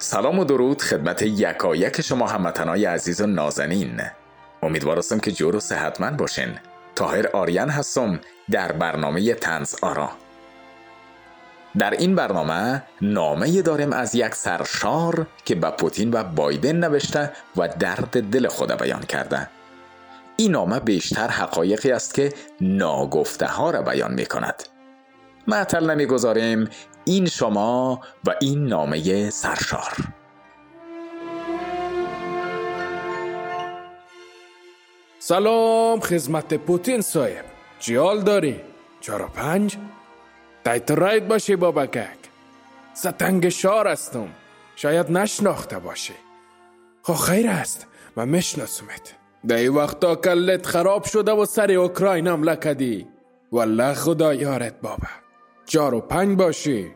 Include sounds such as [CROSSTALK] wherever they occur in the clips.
سلام و درود خدمت یکایک شما هموطنای عزیز و نازنین. امیدوارستم که جور و صحتمند باشین. تاهر آریان هستم در برنامه تنز آرا. در این برنامه نامه داریم از یک سرشار که به پوتین و بایدن نوشته و درد دل خود بیان کرده. این نامه بیشتر حقایقی است که ناگفته ها را بیان می کند معطل نمی‌گذاریم. این شما و این نامه سرشار. سلام خدمت پوتین صاحب. جیال داری؟ چهار پنج؟ تایت راید باشی بابکک. ستنگ شار هستم. شاید نشناخته باشی خو خیر است. من میشناسمت در این وقتا کلت خراب شده و سر اوکراین حمله کدی والله خدا یارت بابا چار و پنج باشی.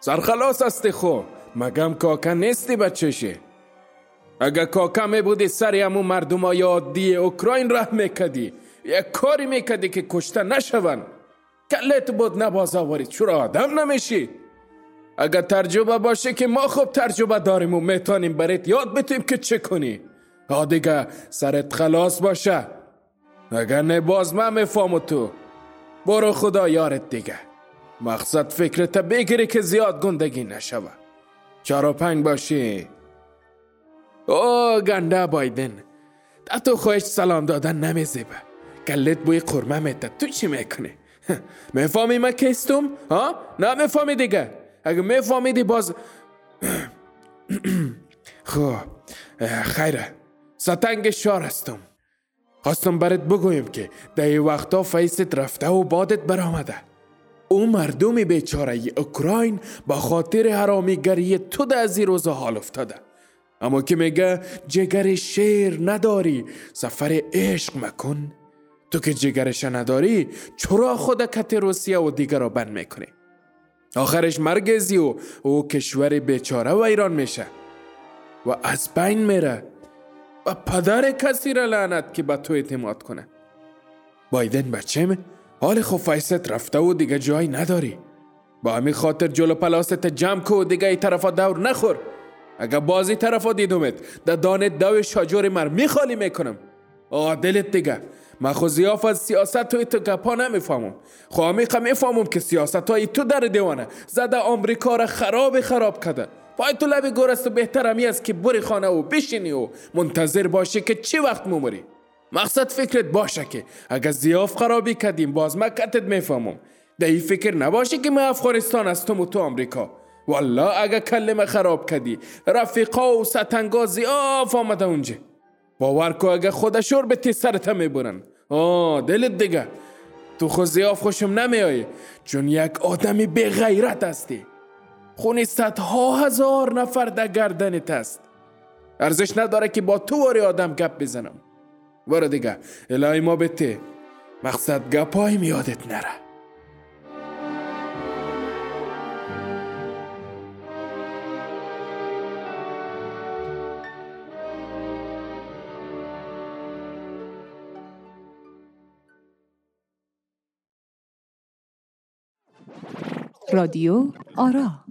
سرخلاص هستی خو مگم کاکا نیستی بچشی اگه کاکا می بودی سری همون مردم های عادی اوکراین راه میکدی. یک کاری میکدی که کشته نشون کلت بود نبازاوری چرا آدم نمیشی؟ اگه ترجمه باشه که ما خوب ترجمه داریم و می‌تونیم برات یاد بتیم که چه کنی. ها دیگه سرت خلاص باشه. اگر نه باز من تو. برو خدا یارت دیگه. مقصد فکرت بگیری که زیاد گندگی نشوه چهار و پنج باشی. او گنده بایدن. تا تو خواهش سلام دادن نمیزیبه. کلت بوی قرمه میده. تو چی می‌کنی؟ [LAUGHS] می‌فهمی من کستم؟ ها؟ نه می‌فهمی دیگه. اگه میفهمیدی باز [CLEARS THROAT] خب خیره. ستنگ شار هستم. خواستم برات بگویم که در وقتا فیست رفته و بادت برآمده. او مردم بیچاره اوکراین با خاطر حرامیگری تو در از روزا حال افتاده. اما که میگه جگر شیر نداری سفر عشق مکن. تو که جگرش نداری چرا خود کت روسیه و دیگر را بند می‌کنی؟ آخرش مرگزی و او کشور بیچاره و ایران میشه. و از بین میره. و پدر کسی را لعنت که به تو اعتماد کنه. بایدن بچه حال خب فیست رفته و دیگه جایی نداری. با همین خاطر جلو پلاست جمع کو دیگه ای طرفا دور نخور. اگه بازی طرفا دیدومت در دانه دو شاجور مر میخالی می‌کنم. عادلت دیگه. من خو زیاف از سیاست توی تو گپا نمی‌فهمم. خو عمیقا می‌فهمم که سیاست های تو در دیوانه. زده آمریکا را خراب خراب کده پای تو لبی گرست و بهترمی است که بری خانه و بشینی و منتظر باشی که چی وقت مومری مقصد فکرت باشه که اگر زیاف خرابی کدیم باز من کتت می‌فهمم. ده این فکر نباشه که من افغانستان هستم و تو آمریکا. والله اگه کلمه خراب کدی رفیقا و ستنگا زیاف آمده اونجا. باور کو اگه خودشور به تی سرت می‌برن. آه دلت دیگه. تو خود زیاف خوشم نمیایی چون یک آدمی به غیرت هستی. خونی صدها هزار نفر در گردنت است ارزش نداره که با تو آدم گپ بزنم. برو دیگه. الهی ما بته مقصد گپای میادت نره. رادیو آرا.